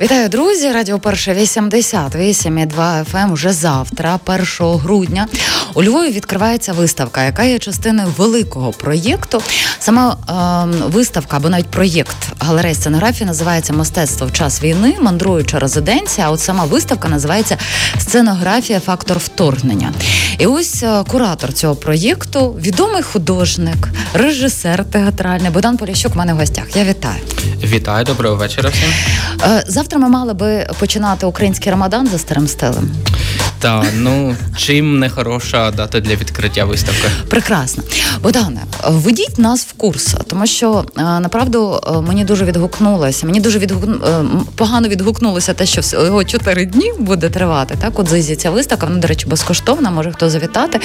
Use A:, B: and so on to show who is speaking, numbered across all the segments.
A: Вітаю, друзі! Радіо Перше 88,2 FM уже завтра, 1 грудня. У Львові відкривається виставка, яка є частиною великого проєкту. Сама е, виставка або навіть проєкт галереї сценографії називається Мистецтво в час війни, мандруюча резиденція. А от сама виставка називається Сценографія Фактор вторгнення. І ось е, куратор цього проєкту, відомий художник, режисер театральний Богдан Поліщук. в мене в гостях. Я вітаю.
B: Вітаю, доброго вечора. всім.
A: Завтра ми мали би починати український рамадан за старим стилем.
B: Та ну чим не хороша дата для відкриття виставки?
A: Прекрасно, Богдане, введіть нас в курс, тому що е, направду е, мені дуже відгукнулося. Мені дуже відгукну погано відгукнулося те, що всього чотири дні буде тривати. Так, от зизі ця виставка, вона, до речі, безкоштовна, може хто завітати.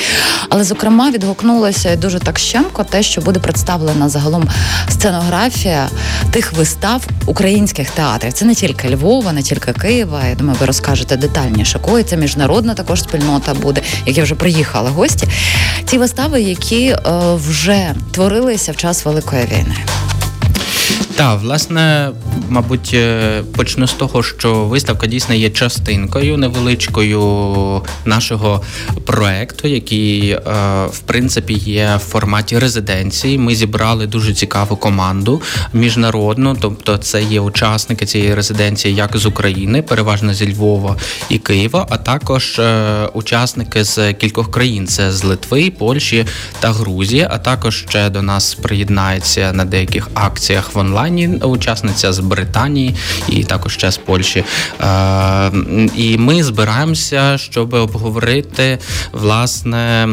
A: Але зокрема відгукнулося дуже так щемко те, що буде представлена загалом сценографія тих вистав українських театрів. Це не тільки Львова, не тільки Києва. Я думаю, ви розкажете детальніше, кої це міжнародна також спільнота буде, які вже приїхали гості. Ті вистави, які е, вже творилися в час Великої війни.
B: Так, власне, мабуть, е, почну з того, що виставка дійсно є частинкою невеличкою нашого проекту, який е, в принципі є в форматі резиденції. Ми зібрали дуже цікаву команду міжнародну, тобто це є учасники цієї резиденції, як з України, переважно зі Львова і Києва, а також е, учасники з кількох країн: це з Литви, Польщі та Грузії. А також ще до нас приєднається на деяких акціях в онлайн. Британії, учасниця з Британії і також ще з Польщі. Е, і ми збираємося, щоб обговорити власне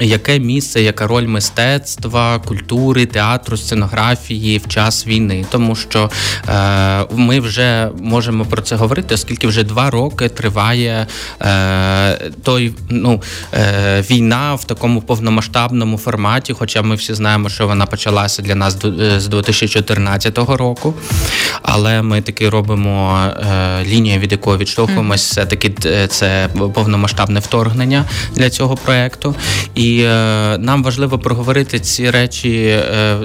B: яке місце, яка роль мистецтва, культури, театру, сценографії в час війни, тому що е, ми вже можемо про це говорити, оскільки вже два роки триває е, той ну е, війна в такому повномасштабному форматі. Хоча ми всі знаємо, що вона почалася для нас з 2014 року, але ми таки робимо е, лінію, від якої відштовхуємося, таки е, це повномасштабне вторгнення для цього проекту. І е, нам важливо проговорити ці речі е,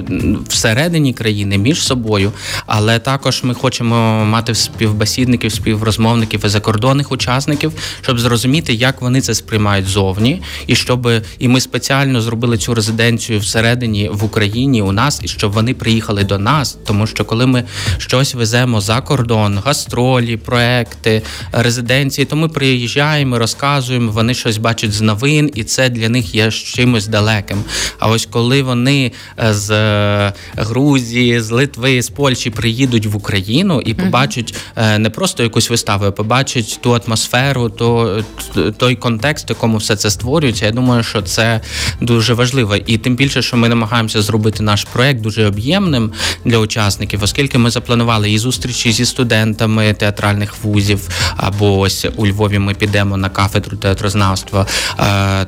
B: всередині країни між собою, але також ми хочемо мати співбесідників, співрозмовників і закордонних учасників, щоб зрозуміти, як вони це сприймають зовні, і щоб і ми спеціально зробили цю резиденцію всередині в Україні у нас, і щоб вони приїхали до нас, тому що коли ми щось веземо за кордон, гастролі, проекти, резиденції, то ми приїжджаємо, розказуємо, вони щось бачать з новин, і це для них є чимось далеким. А ось коли вони е, з е, Грузії, з Литви, з Польщі приїдуть в Україну і побачать uh-huh. не просто якусь виставу, а побачать ту атмосферу, то той контекст, в якому все це створюється. Я думаю, що це дуже важливо. І тим більше, що ми намагаємося зробити наш проект дуже об'ємним для учасників, оскільки ми запланували і зустрічі зі студентами театральних вузів, або ось у Львові ми підемо на кафедру театрознавства.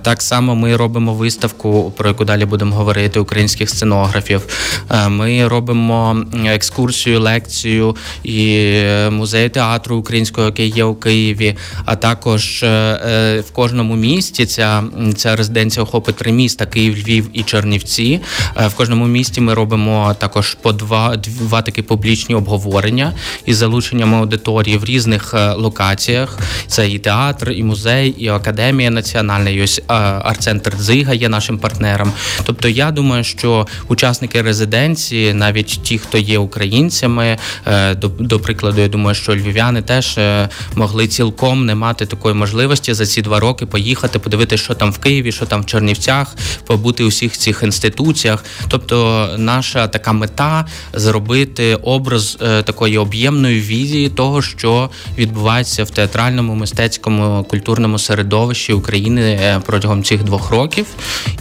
B: Так само ми робимо виставку, про яку далі будемо говорити, українських сценографів. Е, ми робимо екскурсію, лекцію і музей театру українського, який є у Києві. А також е, е, в кожному місті ця ця резиденція охопить три міста: Київ, Львів і Чернівці. В кожному місті ми робимо також по два два такі публічні обговорення із залученням аудиторії в різних локаціях. Це і театр, і музей, і академія національна, і ось арт-центр Дзига є нашим партнером. Тобто, я думаю, що учасники резиденції, навіть ті, хто є українцями, е, до, до прикладу, я думаю, що львів'яни теж е, могли цілком не мати такої можливості за ці два роки поїхати, подивитися, що там в Києві, що там в Чернівцях, побути у всіх цих інституціях. Тобто, наша така мета зробити образ е, такої об'ємної візії того, що відбувається в театральному, мистецькому культурному середовищі України протягом цих двох років років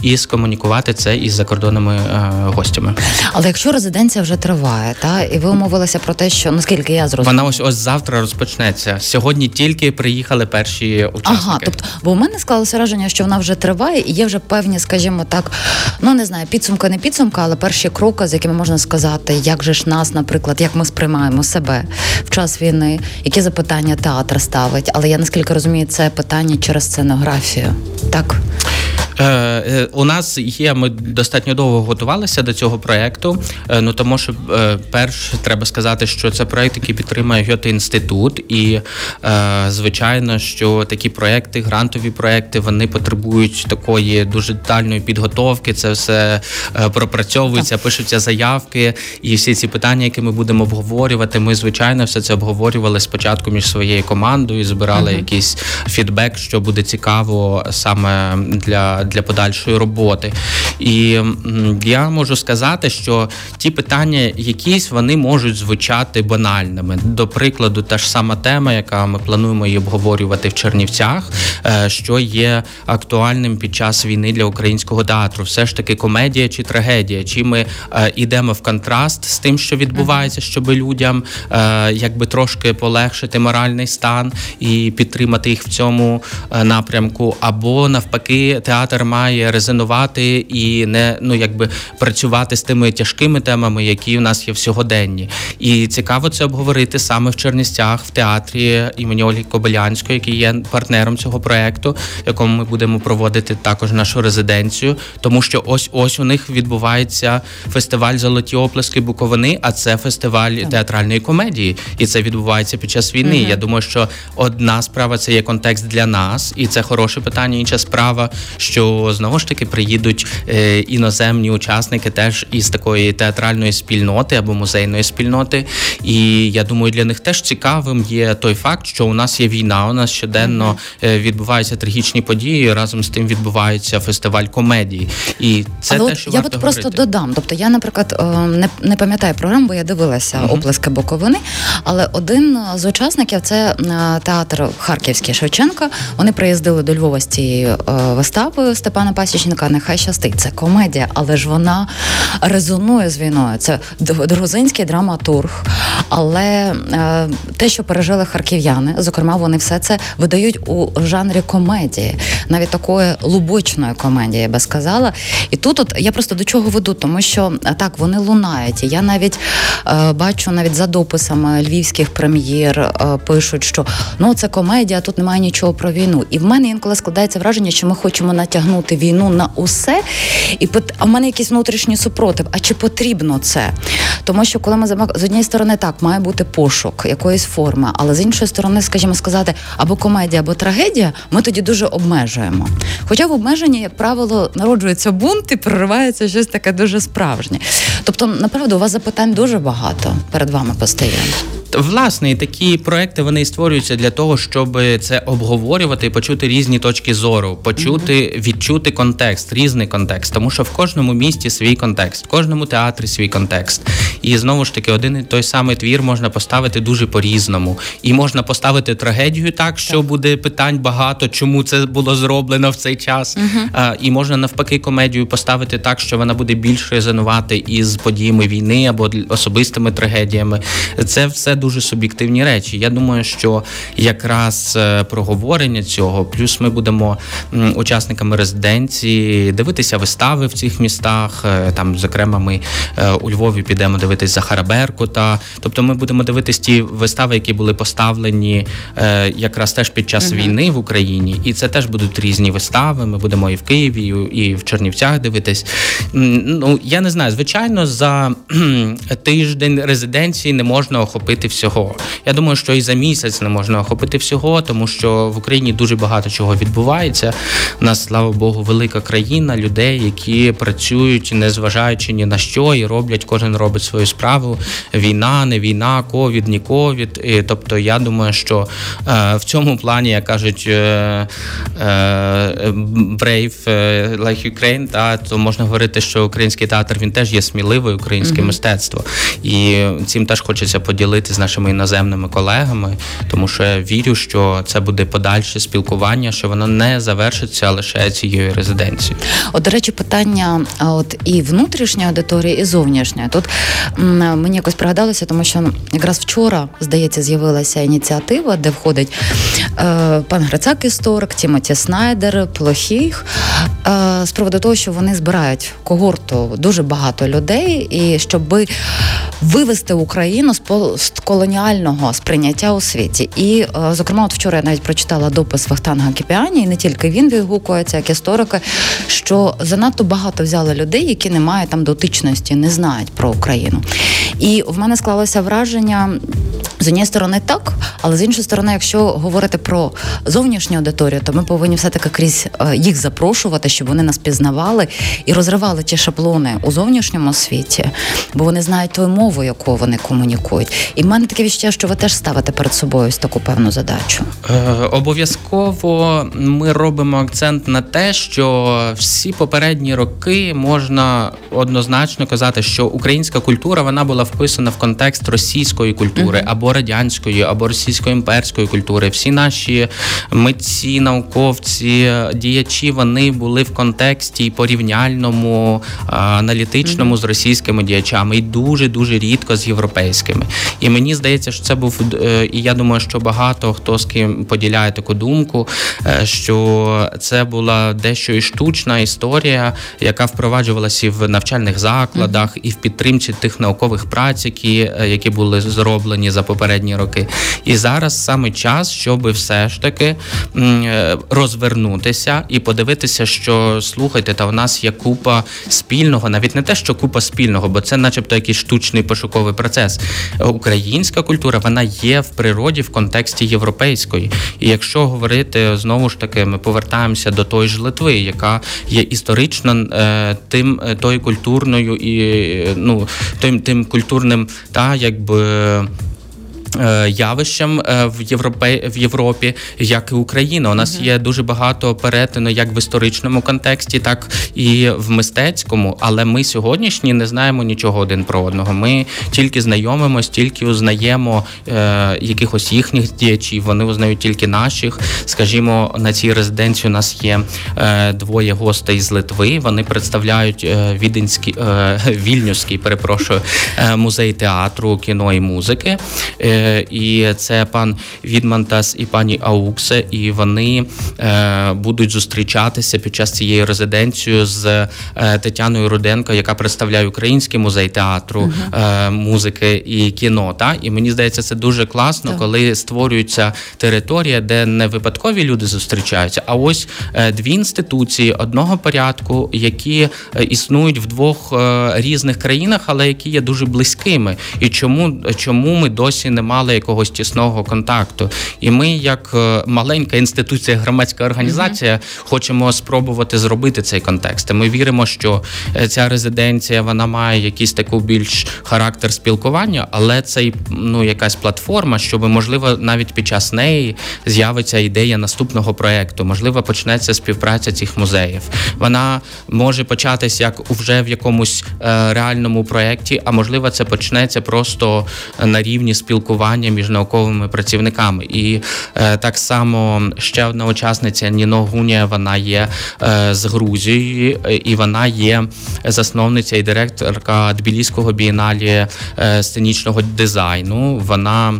B: і скомунікувати це із закордонними е, гостями.
A: Але якщо резиденція вже триває, та і ви умовилися про те, що наскільки я зрозуміла,
B: вона ось ось завтра розпочнеться. Сьогодні тільки приїхали перші учасники.
A: Ага, тобто, бо у мене склалося враження, що вона вже триває, і є вже певні, скажімо так, ну не знаю, підсумка, не підсумка, але перші кроки, з якими можна сказати, як же ж нас, наприклад, як ми сприймаємо себе в час війни, які запитання театр ставить. Але я наскільки розумію, це питання через сценографію, так.
B: Е, У нас є. Ми достатньо довго готувалися до цього проекту. Е, ну тому що е, перш треба сказати, що це проект, який підтримує Гьоте інститут, і е, звичайно, що такі проекти, грантові проекти, вони потребують такої дуже детальної підготовки. Це все е, пропрацьовується, пишуться заявки, і всі ці питання, які ми будемо обговорювати. Ми звичайно все це обговорювали спочатку між своєю командою, збирали uh-huh. якийсь фідбек, що буде цікаво саме для, для подальшої роботи. І я можу сказати, що ті питання, якісь вони можуть звучати банальними. До прикладу, та ж сама тема, яка ми плануємо її обговорювати в Чернівцях, е, що є актуальним під час війни для українського театру. Все ж таки комедія чи трагедія, чи ми йдемо е, в контраст з тим, що відбувається, щоб людям е, якби трошки полегшити моральний стан і підтримати їх в цьому напрямку, або навпаки, театр має резонувати і не ну якби працювати з тими тяжкими темами, які в нас є в сьогоденні. І цікаво це обговорити саме в Черністях, в театрі імені Ольги Кобилянської, який є партнером цього проекту, якому ми будемо проводити також нашу резиденцію, тому що ось ось у них відбувається фестиваль Золоті оплески Буковини, а це фестиваль театральної комедії, і це відбувається під час війни. Угу. Я думаю, що одна справа це є контекст для нас, і це хороше питання. Інша справа, що знову ж таки приїдуть е, іноземні учасники теж із такої театральної спільноти або музейної спільноти. І я думаю, для них теж цікавим є той факт, що у нас є війна. У нас щоденно е, відбуваються трагічні події. Разом з тим відбувається фестиваль комедії, і це
A: Але
B: те, що
A: я
B: варто
A: от просто
B: говорити.
A: додам. Тобто я, наприклад, е, не не пам'ятаю програму, бо я дивилася uh-huh. оплески Боковини. Але один з учасників це театр Харківський Шевченка. Вони приїздили до Львова з цією виставою Степана Пасічника. Нехай щастить. Це комедія, але ж вона резонує з війною. Це грузинський драматург. Але е, те, що пережили харків'яни, зокрема, вони все це видають у жанрі комедії, навіть такої лубочної комедії, я би сказала. І тут, от я просто до чого веду, тому що е, так вони лунають. Я навіть е, бачу навіть за дописами львівських прем'єр е, пишуть, що ну це комедія, тут немає нічого про війну. І в мене інколи складається враження, що ми хочемо натягнути війну на усе, і в мене якийсь внутрішній супротив. А чи потрібно це? Тому що коли ми з однієї сторони так має бути пошук якоїсь форми, але з іншої сторони, скажімо, сказати або комедія, або трагедія, ми тоді дуже обмежуємо. Хоча в обмеженні, як правило, народжується бунт і проривається щось таке дуже справжнє. Тобто, направду, у вас запитань дуже багато перед вами
B: Власне, такі проекти вони створюються для того, щоб це обговорювати і почути різні точки зору, почути, відчути контекст, різний контекст, тому що в кожному місті свій контекст, в кожному театрі свій контекст. І знову ж таки, один і той самий твір можна поставити дуже по-різному. І можна поставити трагедію так, що буде питань багато, чому це було зроблено в цей час. А, І можна навпаки комедію поставити так, що вона буде більш резонувати із подіями війни або особистими трагедіями. Це все дуже суб'єктивні речі. Я думаю, що якраз е, проговорення цього, плюс ми будемо учасниками резиденції, дивитися вистави в цих містах. Е, там, зокрема, ми е, у Львові підемо дивитись Захара Беркута. Тобто, ми будемо дивитись ті вистави, які були поставлені якраз теж під час uh-huh. війни в Україні, і це теж будуть різні вистави. Ми будемо і в Києві, і в Чернівцях дивитись. Ну я не знаю, звичайно, за тиждень резиденції не можна охопити охопити всього. Я думаю, що і за місяць не можна охопити всього, тому що в Україні дуже багато чого відбувається. У нас, слава Богу, велика країна людей, які працюють, не зважаючи ні на що, і роблять, кожен робить свою справу. Війна, не війна, ковід, ні ковід. І, Тобто, я думаю, що е, в цьому плані, як кажуть, е, е, brave е, like Ukraine, та то можна говорити, що український театр він теж є сміливий, українське mm-hmm. мистецтво, і цим теж хочеться поділитися з нашими іноземними колегами, тому що я вірю, що це буде подальше спілкування, що воно не завершиться лише цією резиденцією.
A: От, до речі, питання от і внутрішньої аудиторії, і зовнішньої. Тут мені якось пригадалося, тому що якраз вчора, здається, з'явилася ініціатива, де входить е, пан Грицак історик, Тімоті Снайдер, Плохіх, е, з приводу того, що вони збирають когорту дуже багато людей, і щоб вивести Україну з постколоніального сприйняття у світі. І, е, зокрема, от вчора я навіть прочитала допис Вахтанга Кіпіані, і не тільки він відгукується, як історики, що занадто багато взяли людей, які не мають там дотичності, не знають про Україну. І в мене склалося враження. З однієї сторони так, але з іншої сторони, якщо говорити про зовнішню аудиторію, то ми повинні все таки крізь е, їх запрошувати, щоб вони нас пізнавали і розривали ті шаблони у зовнішньому світі, бо вони знають ту мову, яку вони комунікують. І в мене таке відчуття, що ви теж ставите перед собою ось таку певну задачу.
B: Е, обов'язково ми робимо акцент на те, що всі попередні роки можна однозначно казати, що українська культура вона була вписана в контекст російської культури mm-hmm. або радянської, або російсько-імперської культури. Всі наші митці, науковці, діячі вони були в контексті порівняльному, аналітичному mm-hmm. з російськими діячами і дуже дуже рідко з європейськими. І мені здається, що це був е, і я думаю, що багато хто з ким поділяє таку думку, е, що це була дещо і штучна історія, яка впроваджувалася в навчальних закладах mm-hmm. і в підтримці тих наукових праць, які, е, які були зроблені за попередні роки. І зараз саме час, щоб все ж таки розвернутися і подивитися, що слухайте, та у нас є купа спільного, навіть не те, що купа спільного, бо це, начебто, якийсь штучний пошуковий процес. Українська культура вона є в природі в контексті європейської. І якщо говорити знову ж таки, ми повертаємося до тої ж Литви, яка є історично е, тим е, тою культурною і ну тим тим культурним, та якби. Е, явищем е, в Європе в Європі, як і Україна. У нас є дуже багато перетину як в історичному контексті, так і в мистецькому. Але ми сьогоднішні не знаємо нічого один про одного. Ми тільки знайомимось, тільки узнаємо е, якихось їхніх діячів. Вони узнають тільки наших. Скажімо, на цій резиденції у нас є е, двоє гостей з Литви. Вони представляють е, віденський е, вільнюський, перепрошую, музей театру, кіно і музики і це пан Відмантас і пані Ауксе, і вони е, будуть зустрічатися під час цієї резиденції з е, Тетяною Руденко, яка представляє український музей театру, uh музики і кіно. Та і мені здається, це дуже класно, так. коли створюється територія, де не випадкові люди зустрічаються, а ось дві інституції одного порядку, які існують в двох різних країнах, але які є дуже близькими. І чому чому ми досі не мали якогось тісного контакту. І ми, як е, маленька інституція, громадська організація, mm-hmm. хочемо спробувати зробити цей контекст. Ми віримо, що е, ця резиденція вона має якийсь такий більш характер спілкування, але це ну якась платформа, щоб можливо навіть під час неї з'явиться ідея наступного проекту. Можливо, почнеться співпраця цих музеїв. Вона може початись як вже в якомусь е, реальному проєкті, а можливо, це почнеться просто на рівні спілкування спілкування між науковими працівниками. І е, так само ще одна учасниця Ніно Гуня. вона є е, з Грузії, і вона є засновниця і директорка Тбіліського бієналі е, сценічного дизайну. Вона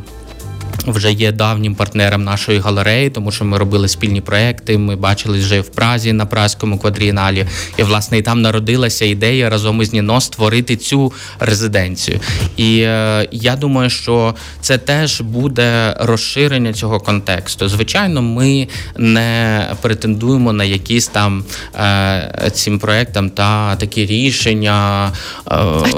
B: вже є давнім партнером нашої галереї, тому що ми робили спільні проекти. Ми бачились вже в Празі на Празькому квадрієналі. І власне і там народилася ідея разом із Ніно створити цю резиденцію. І е, я думаю, що це теж буде розширення цього контексту. Звичайно, ми не претендуємо на якісь там е, цим проектам та такі рішення е,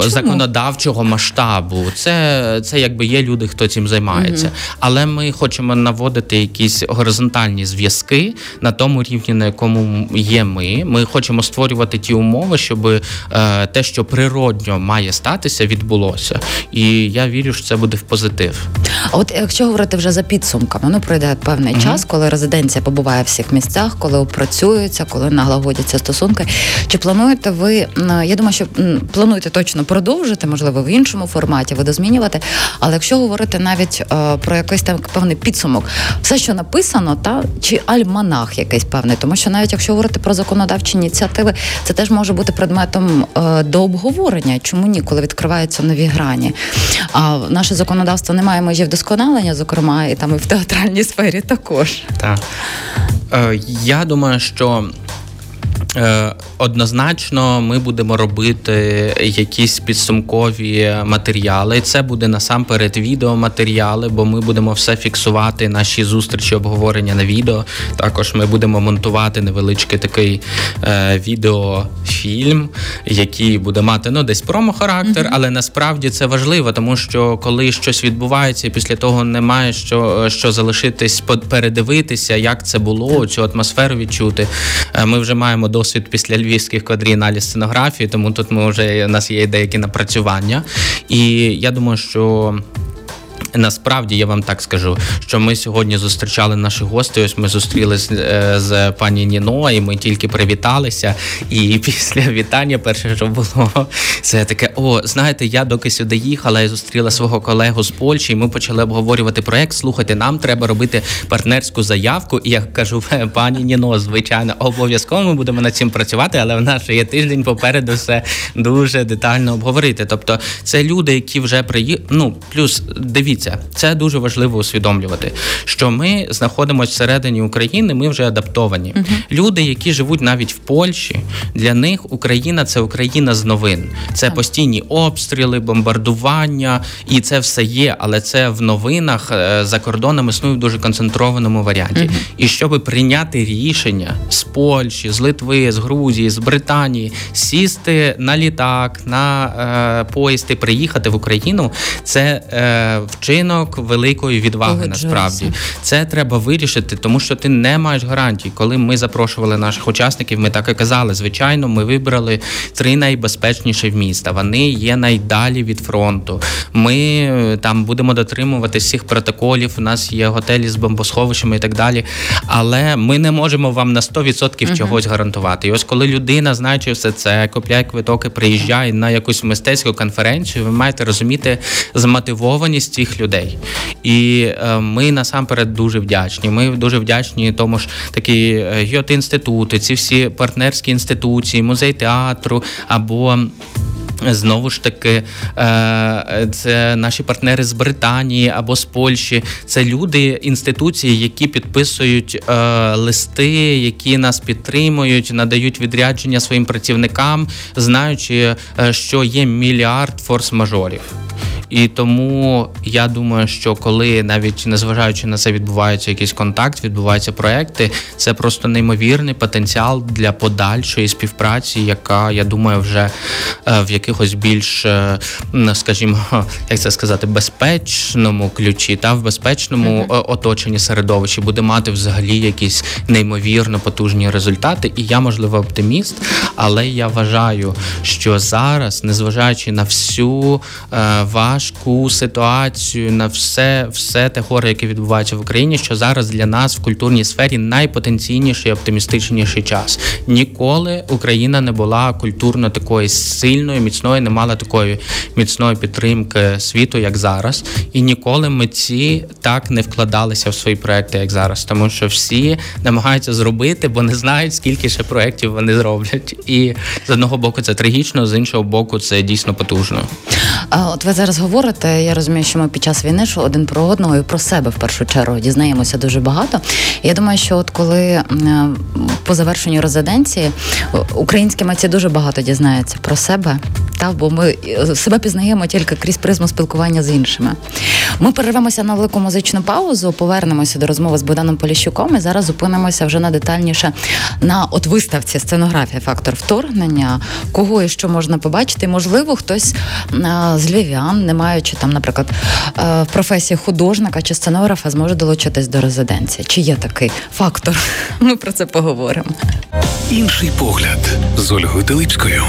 B: законодавчого масштабу. Це це якби є люди, хто цим займається. Угу але ми хочемо наводити якісь горизонтальні зв'язки на тому рівні, на якому є ми. Ми хочемо створювати ті умови, щоб е, те, що природньо має статися, відбулося. І я вірю, що це буде в позитив.
A: А от якщо говорити вже за підсумками, ну пройде певний mm час, коли резиденція побуває в всіх місцях, коли опрацюється, коли налагодяться стосунки. Чи плануєте ви? Я думаю, що плануєте точно продовжити, можливо, в іншому форматі видозмінювати. Але якщо говорити навіть е, про якийсь там певний підсумок. Все, що написано, та чи альманах якийсь певний, тому що навіть якщо говорити про законодавчі ініціативи, це теж може бути предметом е, до обговорення. Чому ні, коли відкриваються нові грані? А наше законодавство не має межі вдосконалення, зокрема, і там і в театральній сфері також.
B: Так. Е, я думаю, що однозначно, ми будемо робити якісь підсумкові матеріали. Це буде насамперед відеоматеріали, бо ми будемо все фіксувати. Наші зустрічі, обговорення на відео. Також ми будемо монтувати невеличкий такий е, відеофільм, який буде мати ну десь промо-характер, mm-hmm. але насправді це важливо, тому що коли щось відбувається, і після того немає що що залишитись, передивитися, як це було, цю атмосферу відчути. Е, ми вже маємо досвід після львівських квадрієналів сценографії, тому тут ми вже у нас є деякі напрацювання. І я думаю, що Насправді я вам так скажу, що ми сьогодні зустрічали наших гостей. Ось ми зустрілися е, з пані Ніно, і ми тільки привіталися. І після вітання, перше, що було, це таке: о, знаєте, я доки сюди їхала, я зустріла свого колегу з Польщі, і ми почали обговорювати проект. Слухайте, нам треба робити партнерську заявку. І я кажу, пані Ніно, звичайно, обов'язково ми будемо над цим працювати, але в нас ще є тиждень попереду все дуже детально обговорити. Тобто, це люди, які вже приїхали, ну плюс дивіться дивіться, це дуже важливо усвідомлювати, що ми знаходимося всередині України, ми вже адаптовані. uh Люди, які живуть навіть в Польщі, для них Україна це Україна з новин. Це постійні обстріли, бомбардування, і це все є, але це в новинах е, за кордоном існує в дуже концентрованому варіанті. uh І щоб прийняти рішення з Польщі, з Литви, з Грузії, з Британії, сісти на літак, на е, поїзд і приїхати в Україну, це е, вчинок великої відваги. Насправді це треба вирішити, тому що ти не маєш гарантій. Коли ми запрошували наших учасників, ми так і казали. Звичайно, ми вибрали три найбезпечніші міста. Вони є найдалі від фронту. Ми е, там будемо дотримувати всіх протоколів. У нас є готелі з бомбосховищами і так далі. Але ми не можемо вам на 100% чогось гарантувати. І ось коли людина, знаючи все це, купляє квиток і приїжджає на якусь мистецьку конференцію, ви маєте розуміти змотивованість цих людей. І е, ми насамперед дуже вдячні. Ми дуже вдячні тому ж такі е, гіот-інститути, ці всі партнерські інституції, музей театру або. Знову ж таки, е, це наші партнери з Британії або з Польщі. Це люди, інституції, які підписують листи, які нас підтримують, надають відрядження своїм працівникам, знаючи, що є мільярд форс-мажорів. І тому я думаю, що коли навіть незважаючи на це відбувається якийсь контакт, відбуваються проекти, це просто неймовірний потенціал для подальшої співпраці, яка я думаю, вже е, в якихось більш, е, скажімо, як це сказати, безпечному ключі та в безпечному mm-hmm. оточенні середовищі буде мати взагалі якісь неймовірно потужні результати. І я, можливо, оптиміст, але я вважаю, що зараз, незважаючи на всю вашу важку ситуацію, на все все те горе, яке відбувається в Україні, що зараз для нас в культурній сфері найпотенційніший, оптимістичніший час. Ніколи Україна не була культурно такою сильною, міцною, не мала такої міцної підтримки світу, як зараз. І ніколи митці так не вкладалися в свої проекти, як зараз, тому що всі намагаються зробити, бо не знають, скільки ще проєктів вони зроблять. І з одного боку це трагічно, з іншого боку, це дійсно потужно.
A: А от ви зараз говорите, я розумію, що ми під час війни що один про одного і про себе в першу чергу дізнаємося дуже багато. Я думаю, що от коли е, по завершенню резиденції українські митці дуже багато дізнаються про себе, та бо ми е, себе пізнаємо тільки крізь призму спілкування з іншими. Ми перервемося на велику музичну паузу, повернемося до розмови з Богданом Поліщуком і зараз зупинимося вже на детальніше на от виставці сценографія фактор вторгнення, кого і що можна побачити. Можливо, хтось з львів'ян, не маючи там, наприклад, е, в професії художника чи сценографа, зможе долучитись до резиденції. Чи є такий фактор? Ми про це поговоримо.
C: Інший погляд з Ольгою Теличкою.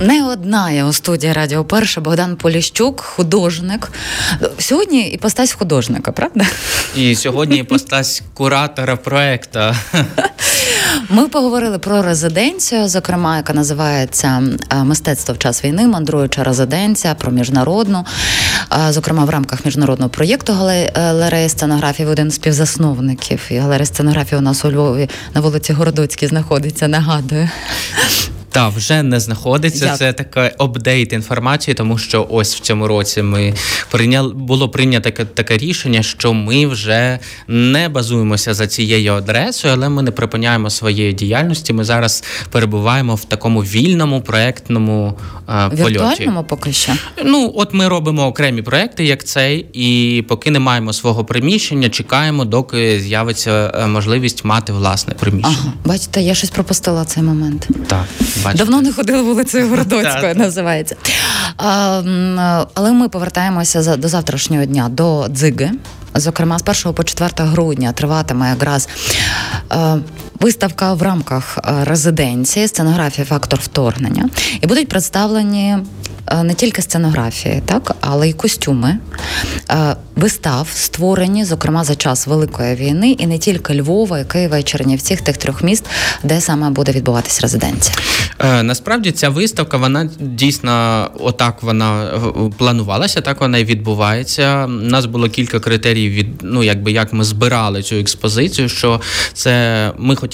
A: Не одна я у студії Радіо Перша Богдан Поліщук, художник. Сьогодні і постась художника, правда?
B: І сьогодні і постась куратора проекту.
A: Ми поговорили про резиденцію, зокрема, яка називається е, Мистецтво в час війни, мандруюча резиденція про міжнародну, е, зокрема в рамках міжнародного проєкту галереї е, сценографії один з співзасновників. І галерея сценографії у нас у Львові на вулиці Городоцькій знаходиться. Нагадую.
B: Так, вже не знаходиться.
A: Як?
B: Це таке апдейт інформації, тому що ось в цьому році ми прийняли було прийнято таке, таке рішення, що ми вже не базуємося за цією адресою, але ми не припиняємо своєї діяльності. Ми зараз перебуваємо в такому вільному проектному е, польоті.
A: Віртуальному поки що.
B: Ну, от ми робимо окремі проекти, як цей, і поки не маємо свого приміщення, чекаємо, доки з'явиться е, можливість мати власне приміщення.
A: Ага, бачите, я щось пропустила цей момент.
B: Так, бачите.
A: Давно не ходила вулицею Городоцькою, називається. А, але ми повертаємося до завтрашнього дня до дзиги. Зокрема, з 1 по 4 грудня триватиме якраз е, виставка в рамках е, резиденції, сценографія фактор вторгнення. І будуть представлені е, не тільки сценографії, так, але й костюми е, вистав, створені, зокрема, за час Великої війни, і не тільки Львова, і Києва, і Чернівців, тих трьох міст, де саме буде відбуватись резиденція.
B: Е, Насправді ця виставка, вона дійсно отак вона планувалася, так вона і відбувається. У нас було кілька критеріїв від ну, якби як ми збирали цю експозицію. Що це ми хотіли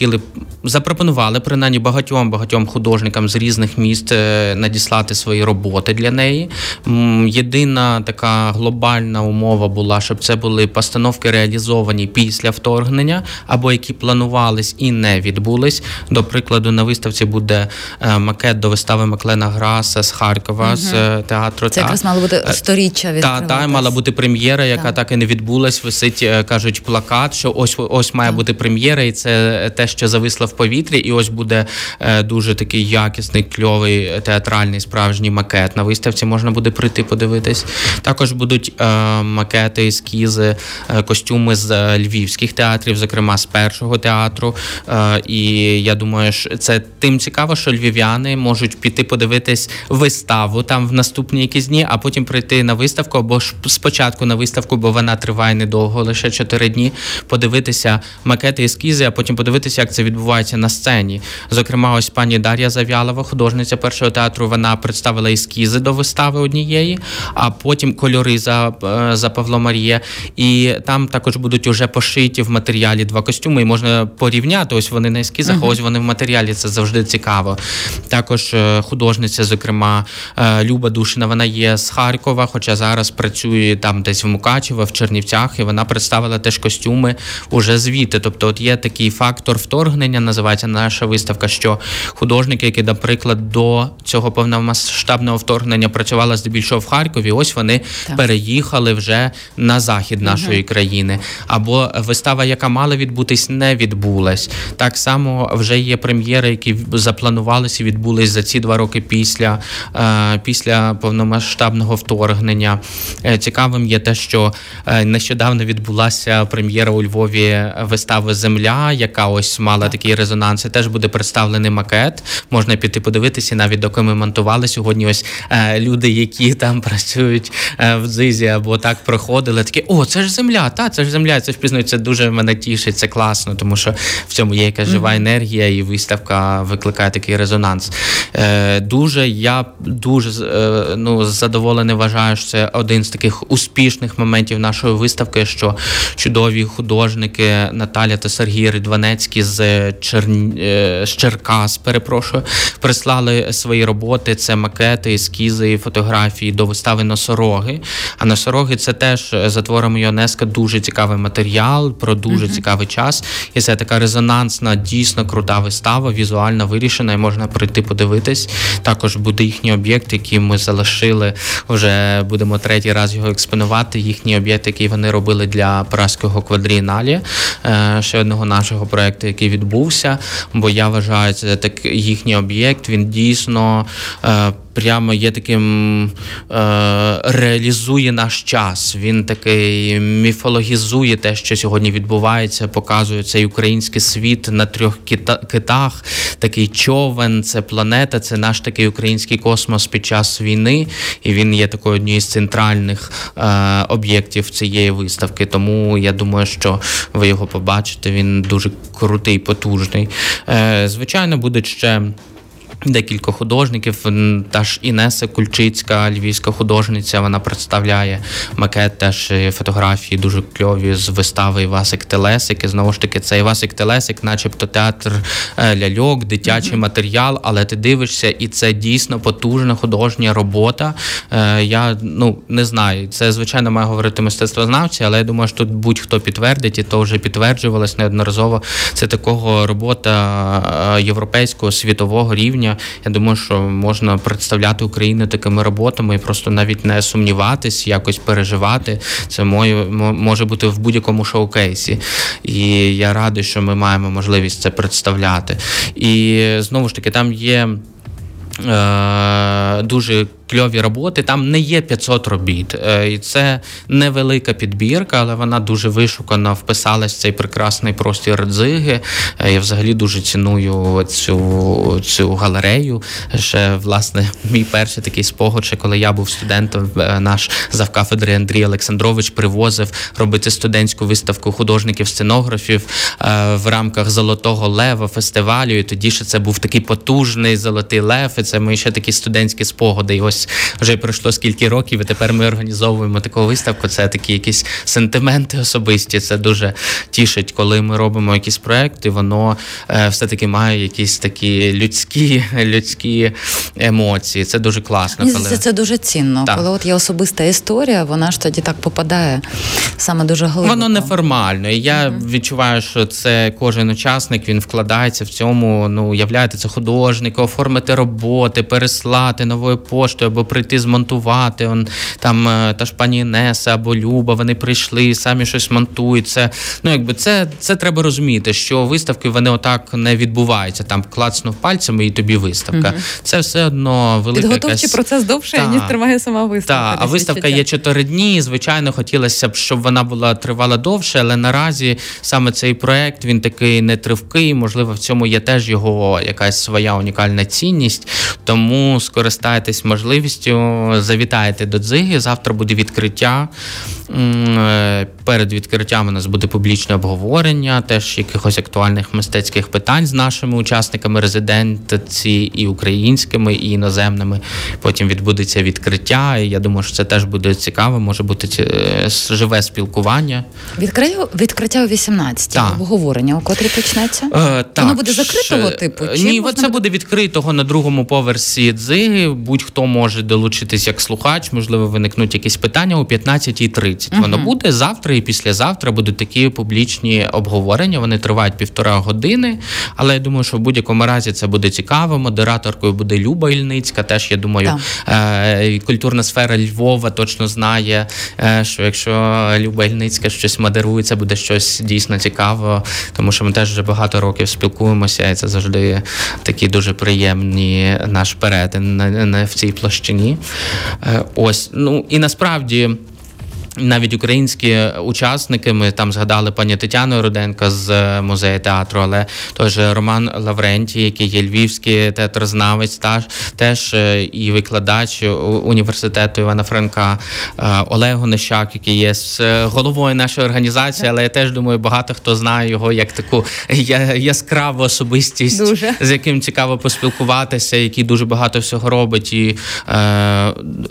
B: запропонували принаймні багатьом багатьом художникам з різних міст е, надіслати свої роботи для неї. Єдина така глобальна умова була, щоб це були постановки реалізовані після вторгнення, або які планувались і не відбулись. До прикладу, на виставці буде е, макет до вистави Маклена Граса з Харкова з е, театру.
A: Це
B: та.
A: якраз мало бути сторіччя
B: Та,
A: відкриватись.
B: та мала бути прем'єра, яка
A: Так.
B: так і не відбулась. Висить, кажуть, плакат, що ось ось має бути прем'єра, і це те, що зависло в повітрі. І ось буде е, дуже такий якісний, кльовий е, театральний справжній макет. На виставці можна буде прийти подивитись. Також будуть е, макети, ескізи, костюми з львівських театрів, зокрема з першого театру. І я думаю, що це тим цікаво, що львів'яни можуть піти подивитись виставу там в наступні якісь дні, а потім прийти на виставку або ж спочатку на виставку, бо вона триває недовго, лише 4 дні. Подивитися макети, ескізи, а потім подивитися, як це відбувається на сцені. Зокрема, ось пані Дар'я Зав'ялова, художниця першого театру, вона представила ескізи до вистави однієї, а потім кольори за, е, за Павло Марія. І там також будуть уже пошиті в матеріалі два костюми, і можна порівняти. Ось вони на ескізах, а ось вони в матеріалі. Це завжди цікаво. Також е, художниця, зокрема, е, Люба Душина, вона є з Харкова, хоча зараз працює там десь в Мукачево, в Чернівцях, і вона представила теж костюми уже звідти. Тобто, от є такий фактор вторгнення, називається наша виставка, що художники, які, наприклад, до цього повномасштабного вторгнення працювали здебільшого в Харкові, ось вони
A: Так.
B: переїхали вже на захід нашої країни. Або вистава, яка мала відбутись, не відбулась. Так само вже є прем'єри, які запланувалися і відбулись за ці два роки після, е, після повномасштабного вторгнення. Е, Цікавим є те, що е, нещодавно відбулася прем'єра у Львові вистави Земля, яка ось мала такий резонанс. І теж буде представлений макет. Можна піти подивитися, навіть доки ми монтували сьогодні. Ось е, люди, які там працюють е, в дзизі або так проходили, такі о, це ж земля, та це ж земля. Це ж пізнають. Це дуже мене тішить. Це класно, тому що в цьому є якась жива енергія, і виставка викликає такий резонанс. Е, дуже я дуже е, ну задоволений вважаю, що це один з таких успішних моментів нашої виставки, що чудові художники Наталя та Сергій Ридванецькі з, Черн... е, з Черкас, перепрошую, прислали свої роботи. Це макети, ескізи фотографії до вистави носороги. А носороги це теж е, за творами ЮНЕСКО дуже цікавий матеріал про дуже цікавий час. І це така резонансна, дійсно крута вистава, візуально вирішена, і можна прийти подивитись. Також буде їхній об'єкт, який ми залишили. Вже будемо третій раз його експонувати. Їхній об'єкт, який вони робили для Празького квадрієналі, е, ще одного нашого проекту, який відбувся. Бо я вважаю, це так їхній об'єкт. Він дійсно. Прямо є таким е, реалізує наш час. Він такий міфологізує те, що сьогодні відбувається, показує цей український світ на трьох китах. Такий човен, це планета, це наш такий український космос під час війни. І він є такою однією з центральних е, об'єктів цієї виставки. Тому я думаю, що ви його побачите. Він дуже крутий, потужний. Е, звичайно, будуть ще. Декілька художників, та ж Інеса Кульчицька, львівська художниця. Вона представляє макет теж фотографії дуже кльові з вистави Івасик Телесик. І знову ж таки, це Івасик Телесик, начебто театр е, ляльок, дитячий матеріал. Але ти дивишся, і це дійсно потужна художня робота. Е, я ну не знаю, це звичайно має говорити мистецтвознавці, але я думаю, що тут будь-хто підтвердить, і то вже підтверджувалось неодноразово. Це такого робота е, європейського світового рівня. Я думаю, що можна представляти Україну такими роботами і просто навіть не сумніватись, якось переживати. Це може бути в будь-якому шоу-кейсі. І я радий, що ми маємо можливість це представляти. І знову ж таки, там є. Е, дуже кльові роботи. Там не є 500 робіт. Е, і це невелика підбірка, але вона дуже вишукана, вписалась в цей прекрасний простір дзиги. Е, я взагалі дуже ціную цю цю галерею. Ще власне мій перший такий спогад, ще коли я був студентом, е, наш завкафедри Андрій Олександрович привозив робити студентську виставку художників-сценографів в рамках Золотого Лева фестивалю. І тоді ще це був такий потужний золотий лев. І це ми ще такі студентські спогади. І ось ось вже пройшло скільки років, і тепер ми організовуємо таку виставку. Це такі якісь сентименти особисті. Це дуже тішить, коли ми робимо якісь проекти, воно е, все-таки має якісь такі людські людські емоції. Це дуже класно.
A: Коли... Це, це дуже цінно. Так. Коли от є особиста історія, вона ж тоді так попадає саме дуже глибоко.
B: Воно неформально. І я mm-hmm. відчуваю, що це кожен учасник він вкладається в цьому. Ну являєте це художник, оформити роботи, переслати новою поштою поштою, або прийти змонтувати. Он там е, та ж пані Інеса або Люба, вони прийшли, самі щось монтують. Це ну якби це це треба розуміти, що виставки вони отак не відбуваються. Там клацнув пальцями і тобі виставка. Угу. Це все одно велика
A: Підготовчий
B: якась...
A: процес довше, ніж триває сама виставка.
B: Так, а виставка є чотири дні. Звичайно, хотілося б, щоб вона була тривала довше, але наразі саме цей проект він такий нетривкий. Можливо, в цьому є теж його якась своя унікальна цінність. Тому скористайтесь можливістю можливістю завітаєте до дзиги. Завтра буде відкриття. Е, перед відкриттям у нас буде публічне обговорення, теж якихось актуальних мистецьких питань з нашими учасниками резидентці і українськими, і іноземними. Потім відбудеться відкриття. і Я думаю, що це теж буде цікаво. Може бути е, живе спілкування.
A: Відкриття відкриття о 18 обговорення, у котрі почнеться. Е, так. Воно буде закритого типу?
B: Чи Ні, це буде відкритого на другому поверсі дзиги. Будь-хто може долучитись як слухач, можливо, виникнуть якісь питання о 15.30. Uh-huh. Воно буде завтра і післязавтра будуть такі публічні обговорення. Вони тривають півтора години. Але я думаю, що в будь-якому разі це буде цікаво. Модераторкою буде Люба Ільницька. Теж я думаю, е- культурна сфера Львова точно знає, е- що якщо Люба Ільницька щось модерує, це буде щось дійсно цікаво, тому що ми теж вже багато років спілкуємося, і це завжди такі дуже приємні наш перетин в цій площині. Е, ось ну і насправді. Навіть українські учасники ми там згадали пані Тетяну Руденко з е, музею театру, але теж Роман Лаврентій, який є львівський театрознавець, та теж е, і викладач університету Івана Франка, Олег Онищак, який є з головою нашої організації, але я теж думаю, багато хто знає його як таку яскраву особистість, дуже. з яким цікаво поспілкуватися, який дуже багато всього робить. І,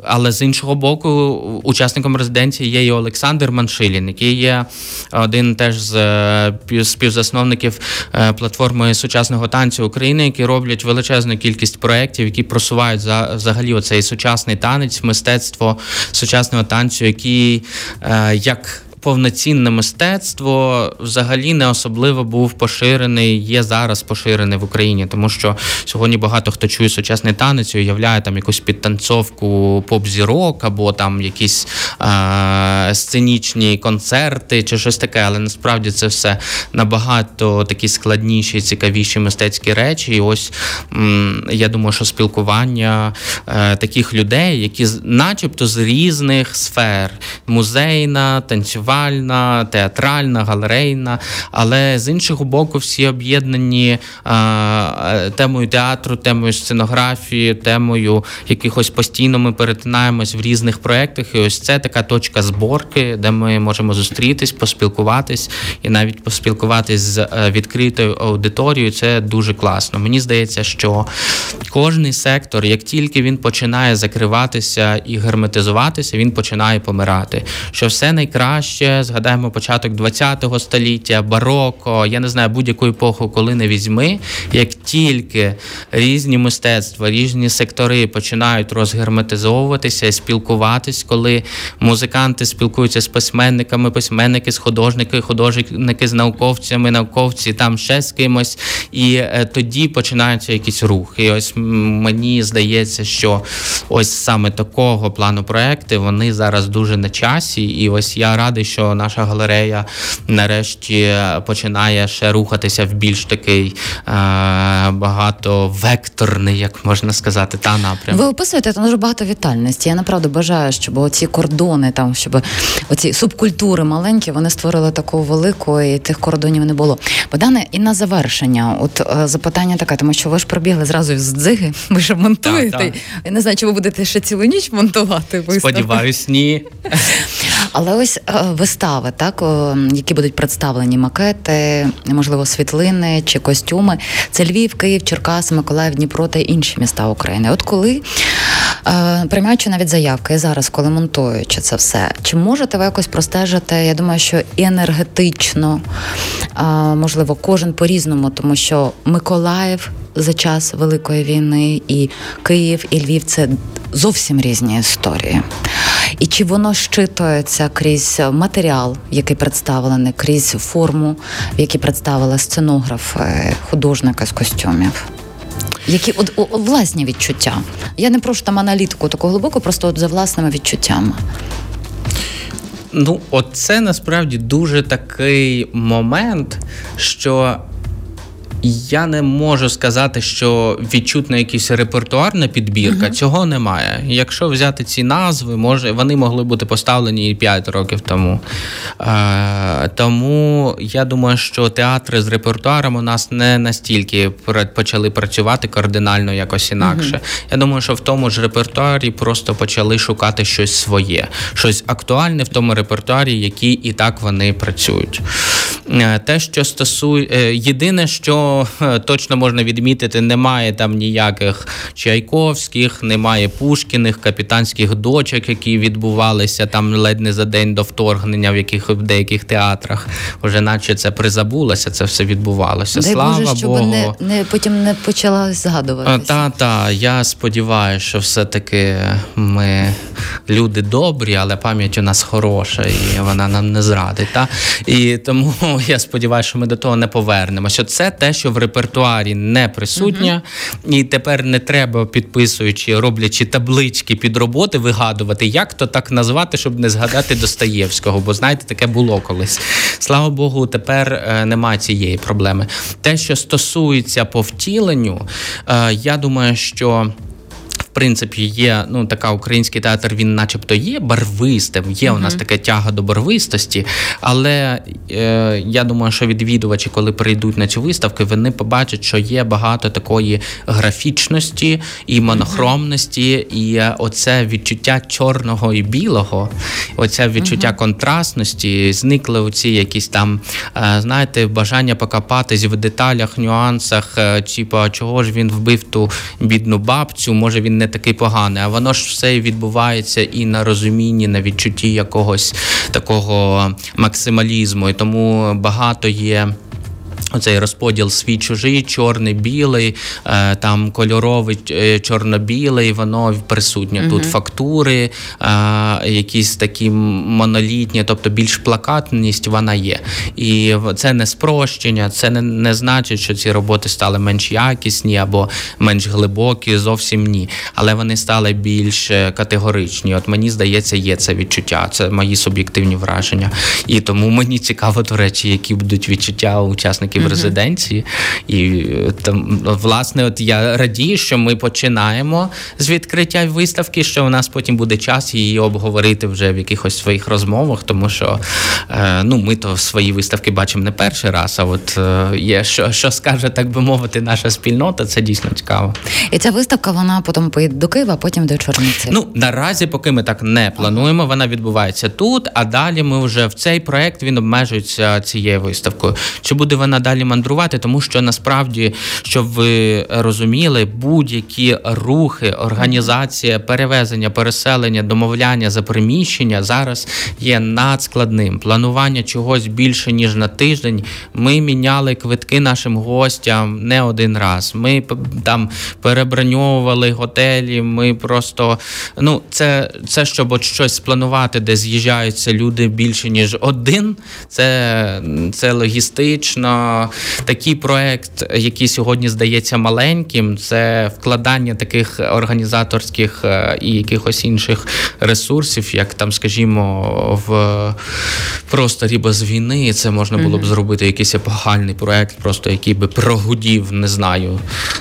B: Але з іншого боку, учасником резиденції є і Олександр Маншилін, який є один теж з е, співзасновників е, платформи сучасного танцю України, які роблять величезну кількість проєктів, які просувають за взагалі оцей сучасний танець, мистецтво сучасного танцю, який е, як повноцінне мистецтво взагалі не особливо був поширений, є зараз поширений в Україні, тому що сьогодні багато хто чує сучасний танець і уявляє там якусь підтанцовку поп-зірок або там якісь е- сценічні концерти чи щось таке, але насправді це все набагато такі складніші, цікавіші мистецькі речі. І ось м- я думаю, що спілкування е- таких людей, які начебто з різних сфер музейна, танцювальна, візуальна, театральна, галерейна. Але з іншого боку, всі об'єднані а, темою театру, темою сценографії, темою якихось постійно ми перетинаємось в різних проєктах. І ось це така точка зборки, де ми можемо зустрітись, поспілкуватись і навіть поспілкуватись з е, відкритою аудиторією. Це дуже класно. Мені здається, що кожний сектор, як тільки він починає закриватися і герметизуватися, він починає помирати. Що все найкраще, згадаємо початок ХХ століття, бароко, я не знаю будь-яку епоху, коли не візьми. Як тільки різні мистецтва, різні сектори починають розгерметизовуватися спілкуватись, коли музиканти спілкуються з письменниками, письменники з художниками, художники з науковцями, науковці там ще з кимось, і е, тоді починається якийсь рух. І ось мені здається, що ось саме такого плану проекти вони зараз дуже на часі. І ось я радий, що наша галерея нарешті починає ще рухатися в більш такий е, багатовекторний, як можна сказати, та напрям.
A: Ви описуєте там дуже багато вітальності. Я направду бажаю, щоб оці кордони, там щоб оці субкультури маленькі, вони створили таку велику, і тих кордонів не було. Богдане, і на завершення, от е, запитання таке, тому що ви ж пробігли зразу з дзиги, ви ж монтуєте. Так, так. Я не знаю, чи ви будете ще цілу ніч монтувати. вистави.
B: Сподіваюсь, ні.
A: Але ось е, вистави, так які будуть представлені макети, можливо, світлини чи костюми. Це Львів, Київ, Черкас, Миколаїв, Дніпро та інші міста України. От коли е, приймаючи навіть заявки, і зараз, коли монтуючи це все, чи можете ви якось простежити? Я думаю, що енергетично можливо, кожен по-різному, тому що Миколаїв за час Великої війни, і Київ, і Львів це зовсім різні історії. І чи воно щитується крізь матеріал, який представлений, крізь форму, в якій представили сценографи, художники з костюмів? Які от, о, власні відчуття? Я не прошу там аналітику таку глибоку, просто от за власними відчуттями.
B: Ну, оце насправді дуже такий момент, що я не можу сказати, що відчутна якийсь репертуарна підбірка, uh-huh. цього немає. Якщо взяти ці назви, може вони могли бути поставлені і 5 років тому. Е, Тому я думаю, що театри з репертуаром у нас не настільки почали працювати кардинально якось інакше. Uh-huh. Я думаю, що в тому ж репертуарі просто почали шукати щось своє, щось актуальне в тому репертуарі, який і так вони працюють. Е, те, що стосує е, єдине, що точно можна відмітити, немає там ніяких Чайковських, немає Пушкіних, капітанських дочок, які відбувалися там ледь не за день до вторгнення, в яких в деяких театрах вже наче це призабулося, це все відбувалося.
A: Дай
B: Слава
A: Боже, щоб
B: Богу.
A: Не, не потім не почала згадуватися.
B: Та та я сподіваюся, що все-таки ми люди добрі, але пам'ять у нас хороша, і вона нам не зрадить. Та? І тому я сподіваюся, що ми до того не повернемося. Це те, що в репертуарі не присутня, uh-huh. і тепер не треба підписуючи, роблячи таблички під роботи, вигадувати, як то так назвати, щоб не згадати Достоєвського. Бо знаєте, таке було колись. Слава Богу, тепер е, немає цієї проблеми. Те, що стосується по втіленню, е, я думаю, що принципі є ну така український театр, він, начебто, є барвистим. Є uh-huh. у нас така тяга до барвистості, але е, я думаю, що відвідувачі, коли прийдуть на цю виставку, вони побачать, що є багато такої графічності і монохромності, і оце відчуття чорного і білого, оце відчуття uh-huh. контрастності, зникли оці якісь там, е, знаєте, бажання покопатись в деталях, нюансах, е, типу, чого ж він вбив ту бідну бабцю, може він не не такий поганий, а воно ж все відбувається і на розумінні, на відчутті якогось такого максималізму. І тому багато є. Оцей розподіл свій чужий, чорний, білий, е, там кольоровий, е, чорно-білий, воно присутнє. Uh-huh. Тут фактури, е, якісь такі монолітні, тобто більш плакатність вона є. І це не спрощення, це не, не значить, що ці роботи стали менш якісні або менш глибокі, зовсім ні. Але вони стали більш категоричні. От мені здається, є це відчуття. Це мої суб'єктивні враження. І тому мені цікаво, до речі, які будуть відчуття у учасників в резиденції. І там, власне, от я радію, що ми починаємо з відкриття виставки, що у нас потім буде час її обговорити вже в якихось своїх розмовах, тому що е, ну, ми то свої виставки бачимо не перший раз, а от е, є що, що скаже, так би мовити, наша спільнота, це дійсно цікаво.
A: І ця виставка вона потім поїде до Києва, а потім до Чернівців.
B: Ну наразі, поки ми так не плануємо, вона відбувається тут. А далі ми вже в цей проект він обмежується цією виставкою. Чи буде вона далі мандрувати? Тому що насправді, щоб ви розуміли, будь-які рухи, організація, перевезення, переселення, домовляння за приміщення зараз є надскладним. Планування чогось більше ніж на тиждень. Ми міняли квитки нашим гостям не один раз. Ми там переброньовували готелі. Ми просто ну це, це щоб от щось спланувати, де з'їжджаються люди більше ніж один. Це, Це логістично. Такий проект, який сьогодні здається маленьким, це вкладання таких організаторських е, і якихось інших ресурсів, як там, скажімо, в просторі без війни. Це можна було б зробити якийсь епохальний проект, просто який би прогудів, не знаю,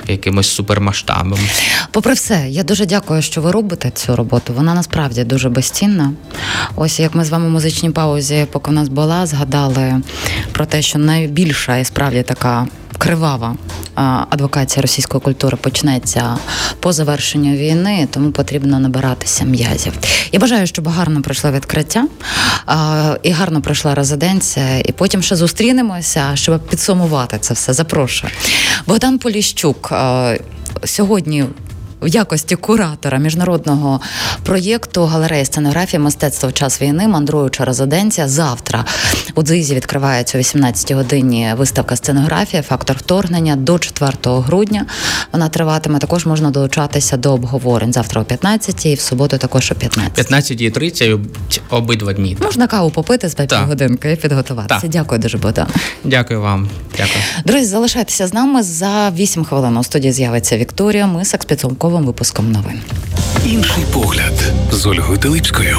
B: якимось супермасштабом.
A: Попри все, я дуже дякую, що ви робите цю роботу. Вона насправді дуже безцінна. Ось як ми з вами в музичній паузі, поки в нас була, згадали про те, що найбільша справді така кривава адвокація російської культури почнеться по завершенню війни, тому потрібно набиратися м'язів. Я бажаю, щоб гарно пройшло відкриття і гарно пройшла резиденція, і потім ще зустрінемося, щоб підсумувати це все. Запрошую. Богдан Поліщук сьогодні в якості куратора міжнародного проєкту галереї сценографії мистецтва в час війни мандруюча резиденція. Завтра у Дзизі відкривається о 18 годині виставка сценографія, фактор вторгнення до 4 грудня. Вона триватиме. Також можна долучатися до обговорень завтра о 15 і в суботу також о 15.
B: 15.30 обидва дні.
A: Можна каву попити з годинки і підготуватися. Так. Дякую дуже, Богдан.
B: Дякую вам. Дякую.
A: Друзі, залишайтеся з нами за 8 хвилин. У студії з'явиться Вікторія. Ми з підсумковим випуском новин.
C: Інший погляд з Ольгою Теличкою.